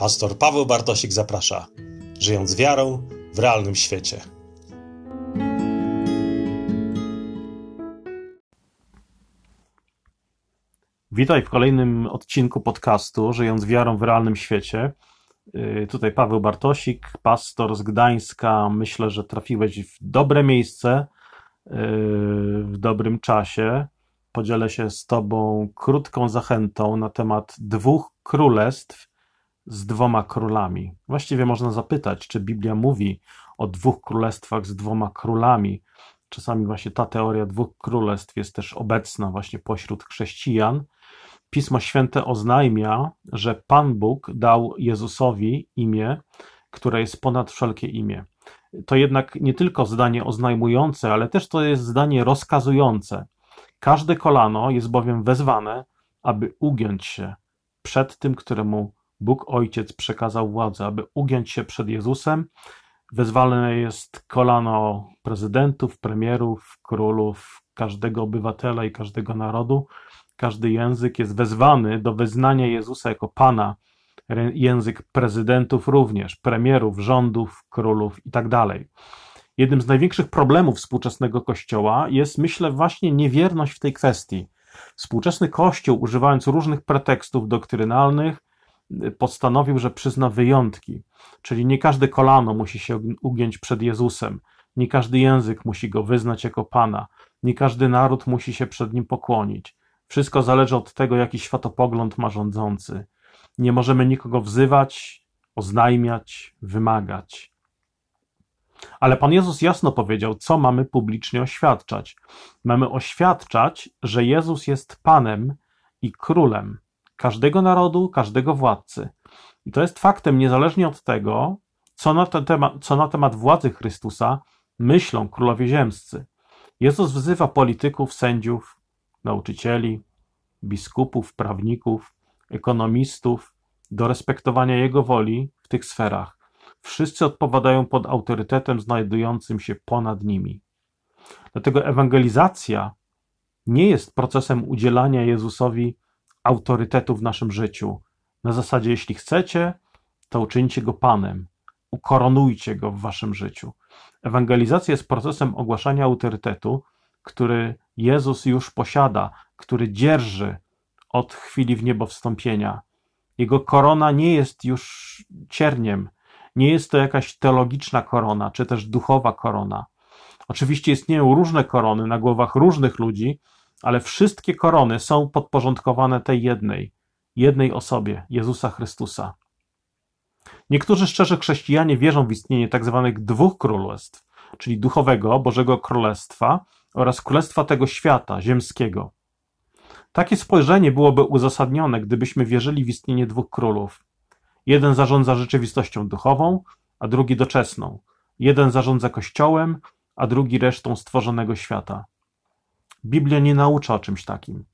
Pastor Paweł Bartosik zaprasza, żyjąc wiarą w realnym świecie. Witaj w kolejnym odcinku podcastu Żyjąc wiarą w realnym świecie. Yy, tutaj Paweł Bartosik, pastor z Gdańska. Myślę, że trafiłeś w dobre miejsce, yy, w dobrym czasie. Podzielę się z Tobą krótką zachętą na temat dwóch królestw z dwoma królami. Właściwie można zapytać, czy Biblia mówi o dwóch królestwach z dwoma królami. Czasami właśnie ta teoria dwóch królestw jest też obecna właśnie pośród chrześcijan. Pismo Święte oznajmia, że Pan Bóg dał Jezusowi imię, które jest ponad wszelkie imię. To jednak nie tylko zdanie oznajmujące, ale też to jest zdanie rozkazujące. Każde kolano jest bowiem wezwane, aby ugiąć się przed tym, któremu Bóg Ojciec przekazał władzę, aby ugiąć się przed Jezusem. Wezwane jest kolano prezydentów, premierów, królów, każdego obywatela i każdego narodu. Każdy język jest wezwany do wyznania Jezusa jako Pana. Język prezydentów również, premierów, rządów, królów itd. Tak Jednym z największych problemów współczesnego Kościoła jest, myślę, właśnie niewierność w tej kwestii. Współczesny Kościół, używając różnych pretekstów doktrynalnych, postanowił, że przyzna wyjątki, czyli nie każde kolano musi się ugiąć przed Jezusem, nie każdy język musi go wyznać jako Pana, nie każdy naród musi się przed nim pokłonić. Wszystko zależy od tego, jaki światopogląd ma rządzący. Nie możemy nikogo wzywać, oznajmiać, wymagać. Ale Pan Jezus jasno powiedział, co mamy publicznie oświadczać. Mamy oświadczać, że Jezus jest Panem i Królem każdego narodu, każdego władcy. I to jest faktem, niezależnie od tego, co na, ten temat, co na temat władzy Chrystusa myślą królowie ziemscy. Jezus wzywa polityków, sędziów, nauczycieli, biskupów, prawników, ekonomistów do respektowania Jego woli w tych sferach. Wszyscy odpowiadają pod autorytetem znajdującym się ponad nimi. Dlatego ewangelizacja nie jest procesem udzielania Jezusowi autorytetu w naszym życiu. Na zasadzie, jeśli chcecie, to uczyńcie go Panem, ukoronujcie go w waszym życiu. Ewangelizacja jest procesem ogłaszania autorytetu, który Jezus już posiada, który dzierży od chwili w niebo wstąpienia. Jego korona nie jest już cierniem, nie jest to jakaś teologiczna korona, czy też duchowa korona. Oczywiście istnieją różne korony na głowach różnych ludzi, ale wszystkie korony są podporządkowane tej jednej, jednej osobie, Jezusa Chrystusa. Niektórzy szczerzy chrześcijanie wierzą w istnienie tak zwanych dwóch królestw, czyli duchowego, Bożego Królestwa oraz Królestwa tego świata, ziemskiego. Takie spojrzenie byłoby uzasadnione, gdybyśmy wierzyli w istnienie dwóch królów. Jeden zarządza rzeczywistością duchową, a drugi doczesną. Jeden zarządza kościołem, a drugi resztą stworzonego świata. Biblia nie naucza o czymś takim.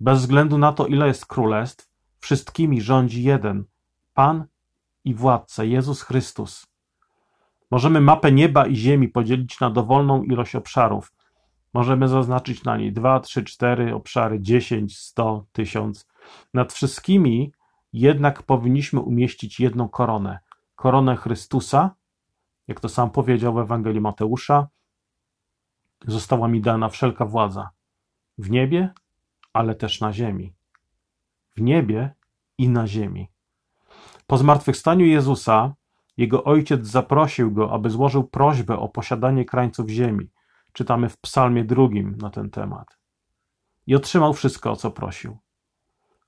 Bez względu na to, ile jest królestw, wszystkimi rządzi jeden Pan i władca Jezus Chrystus. Możemy mapę nieba i ziemi podzielić na dowolną ilość obszarów. Możemy zaznaczyć na niej dwa, trzy, cztery obszary, dziesięć, sto, tysiąc. Nad wszystkimi jednak powinniśmy umieścić jedną koronę. Koronę Chrystusa, jak to sam powiedział w Ewangelii Mateusza, została mi dana wszelka władza w niebie, ale też na ziemi. W niebie i na ziemi. Po zmartwychwstaniu Jezusa, jego ojciec zaprosił go, aby złożył prośbę o posiadanie krańców ziemi. Czytamy w Psalmie drugim na ten temat. I otrzymał wszystko, o co prosił.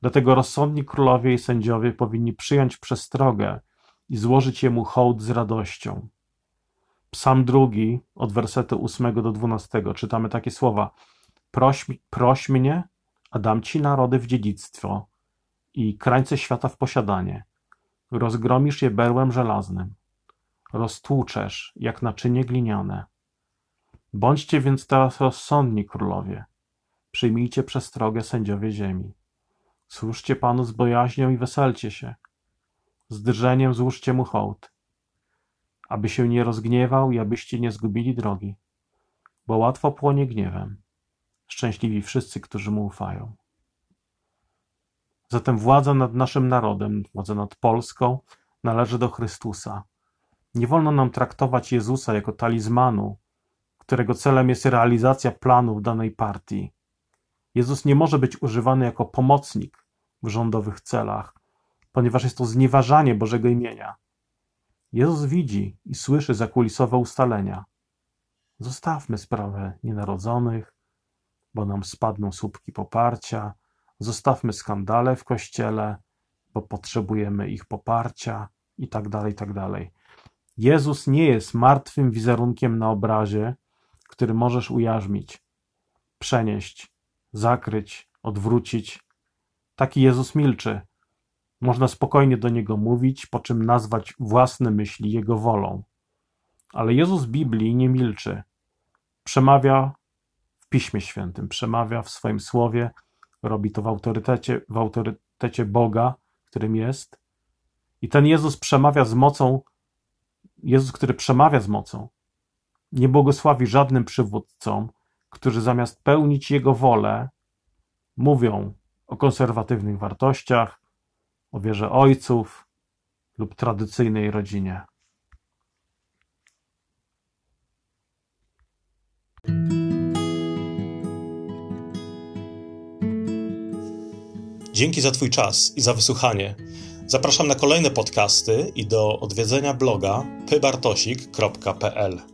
Dlatego rozsądni królowie i sędziowie powinni przyjąć przestrogę i złożyć jemu hołd z radością. Psalm drugi, od wersetu 8 do 12, czytamy takie słowa: proś, proś mnie, a dam ci narody w dziedzictwo i krańce świata w posiadanie. Rozgromisz je berłem żelaznym, roztłuczesz jak naczynie gliniane. Bądźcie więc teraz rozsądni, królowie. Przyjmijcie przestrogę sędziowie ziemi. Służcie Panu z bojaźnią i weselcie się. Z drżeniem złóżcie mu hołd aby się nie rozgniewał i abyście nie zgubili drogi, bo łatwo płonie gniewem. Szczęśliwi wszyscy, którzy mu ufają. Zatem władza nad naszym narodem, władza nad Polską, należy do Chrystusa. Nie wolno nam traktować Jezusa jako talizmanu, którego celem jest realizacja planów danej partii. Jezus nie może być używany jako pomocnik w rządowych celach, ponieważ jest to znieważanie Bożego imienia. Jezus widzi i słyszy zakulisowe ustalenia. Zostawmy sprawę nienarodzonych, bo nam spadną słupki poparcia, zostawmy skandale w kościele, bo potrzebujemy ich poparcia i tak dalej, tak dalej. Jezus nie jest martwym wizerunkiem na obrazie, który możesz ujarzmić, przenieść, zakryć, odwrócić. Taki Jezus milczy. Można spokojnie do niego mówić, po czym nazwać własne myśli jego wolą. Ale Jezus Biblii nie milczy. Przemawia w Piśmie Świętym, przemawia w swoim słowie, robi to w autorytecie, w autorytecie Boga, którym jest. I ten Jezus przemawia z mocą, Jezus, który przemawia z mocą, nie błogosławi żadnym przywódcom, którzy zamiast pełnić Jego wolę, mówią o konserwatywnych wartościach, o wierze ojców lub tradycyjnej rodzinie. Dzięki za Twój czas i za wysłuchanie. Zapraszam na kolejne podcasty i do odwiedzenia bloga pybartosik.pl.